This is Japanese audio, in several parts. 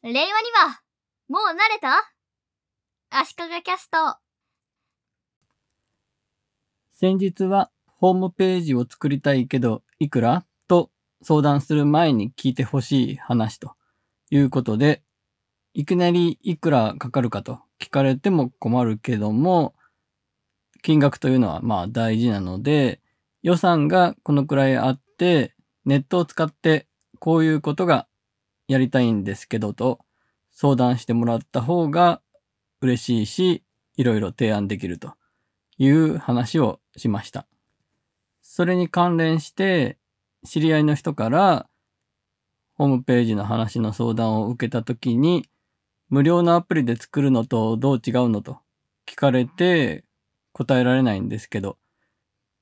令和には、もう慣れた？足利キャスト。先日はホームページを作りたいけどいくら？と相談する前に聞いてほしい話と。いうことで、いきなりいくらかかるかと。聞かれても困るけども、金額というのはまあ大事なので、予算がこのくらいあって、ネットを使ってこういうことがやりたいんですけどと相談してもらった方が嬉しいし、いろいろ提案できるという話をしました。それに関連して、知り合いの人からホームページの話の相談を受けたときに、無料のアプリで作るのとどう違うのと聞かれて答えられないんですけど、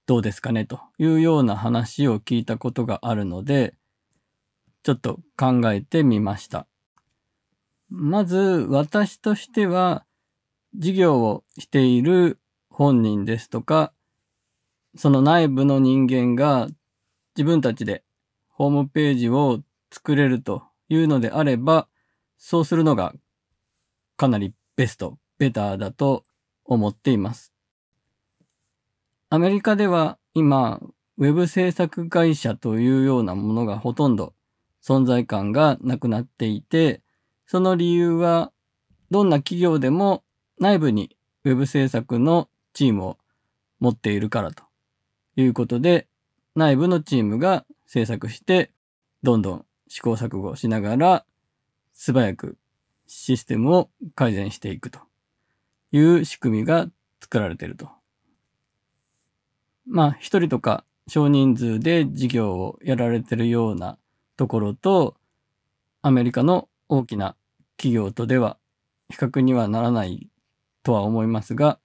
どうですかねというような話を聞いたことがあるので、ちょっと考えてみました。まず私としては事業をしている本人ですとか、その内部の人間が自分たちでホームページを作れるというのであれば、そうするのがかなりベスト、ベターだと思っています。アメリカでは今、ウェブ制作会社というようなものがほとんど存在感がなくなっていて、その理由は、どんな企業でも内部に Web 制作のチームを持っているからということで、内部のチームが制作して、どんどん試行錯誤しながら、素早くシステムを改善していくという仕組みが作られていると。まあ、一人とか少人数で事業をやられているようなところと、アメリカの大きな企業とでは比較にはならないとは思いますが、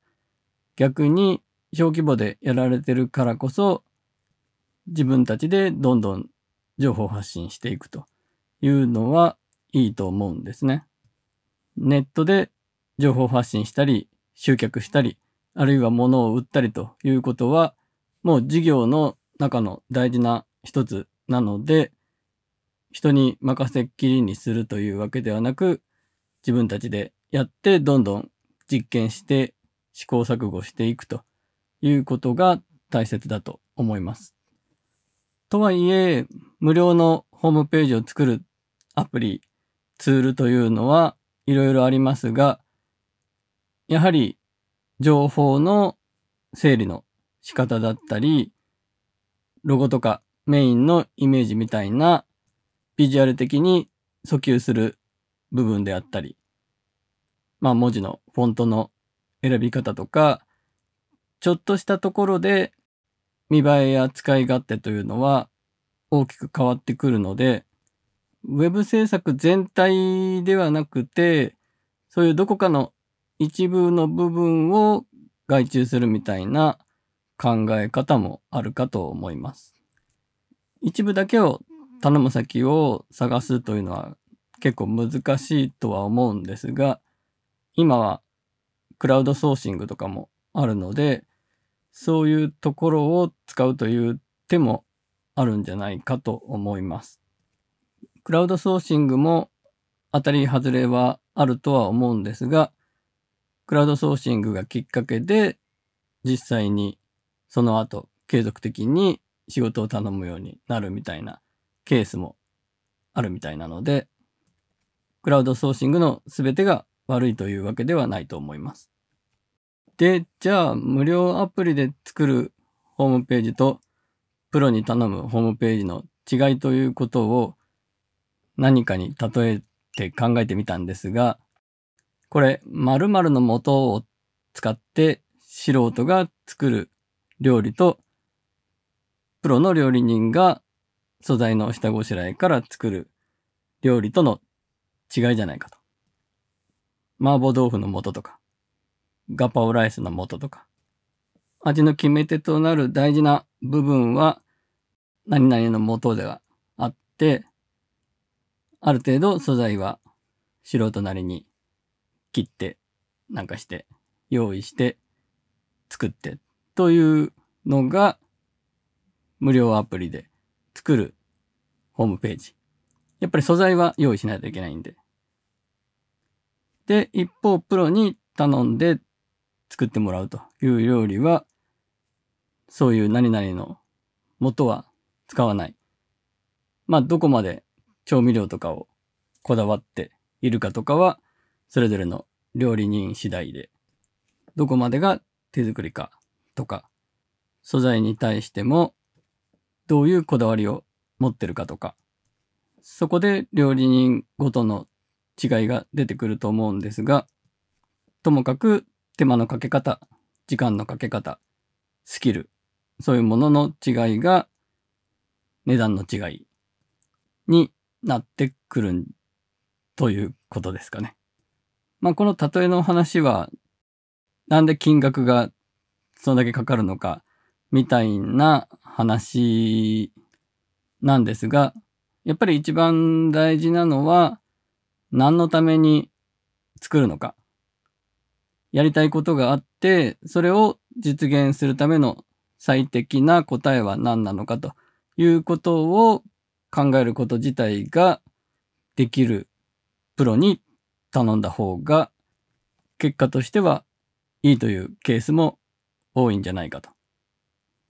逆に小規模でやられてるからこそ、自分たちでどんどん情報発信していくというのはいいと思うんですね。ネットで情報発信したり、集客したり、あるいは物を売ったりということは、もう事業の中の大事な一つなので、人に任せっきりにするというわけではなく、自分たちでやってどんどん実験して試行錯誤していくということが大切だと思います。とはいえ、無料のホームページを作るアプリ、ツールというのはいろいろありますが、やはり情報の整理の仕方だったり、ロゴとかメインのイメージみたいなビジュアル的に訴求する部分であったり、まあ文字のフォントの選び方とか、ちょっとしたところで見栄えや使い勝手というのは大きく変わってくるので、ウェブ制作全体ではなくて、そういうどこかの一部の部分を外注するみたいな考え方もあるかと思います。一部だけを頼む先を探すというのは結構難しいとは思うんですが、今はクラウドソーシングとかもあるので、そういうところを使うという手もあるんじゃないかと思います。クラウドソーシングも当たり外れはあるとは思うんですが、クラウドソーシングがきっかけで実際にその後継続的に仕事を頼むようになるみたいなケースもあるみたいなので、クラウドソーシングの全てが悪いというわけではないと思います。で、じゃあ無料アプリで作るホームページとプロに頼むホームページの違いということを何かに例えて考えてみたんですが、これ〇〇の素を使って素人が作る料理とプロの料理人が素材の下ごしらえから作る料理との違いじゃないかと。麻婆豆腐の素とか、ガパオライスの素とか、味の決め手となる大事な部分は何々の素ではあって、ある程度素材は素人なりに切ってなんかして用意して作ってというのが無料アプリで作るホームページ。やっぱり素材は用意しないといけないんで、で、一方、プロに頼んで作ってもらうという料理は、そういう何々の元は使わない。まあ、どこまで調味料とかをこだわっているかとかは、それぞれの料理人次第で、どこまでが手作りかとか、素材に対しても、どういうこだわりを持ってるかとか、そこで料理人ごとの違いが出てくると思うんですが、ともかく手間のかけ方、時間のかけ方、スキル、そういうものの違いが値段の違いになってくるということですかね。まあこの例えの話は、なんで金額がそんだけかかるのか、みたいな話なんですが、やっぱり一番大事なのは、何のために作るのか。やりたいことがあって、それを実現するための最適な答えは何なのかということを考えること自体ができるプロに頼んだ方が結果としてはいいというケースも多いんじゃないかと。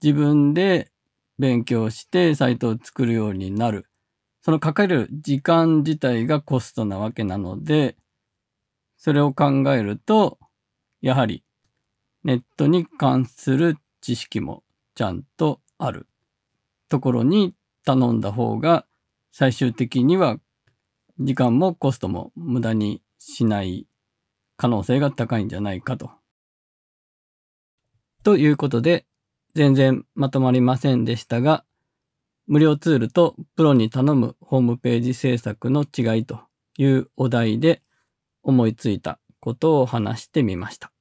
自分で勉強してサイトを作るようになる。そのかかる時間自体がコストなわけなので、それを考えると、やはりネットに関する知識もちゃんとあるところに頼んだ方が最終的には時間もコストも無駄にしない可能性が高いんじゃないかと。ということで、全然まとまりませんでしたが、無料ツールとプロに頼むホームページ制作の違いというお題で思いついたことを話してみました。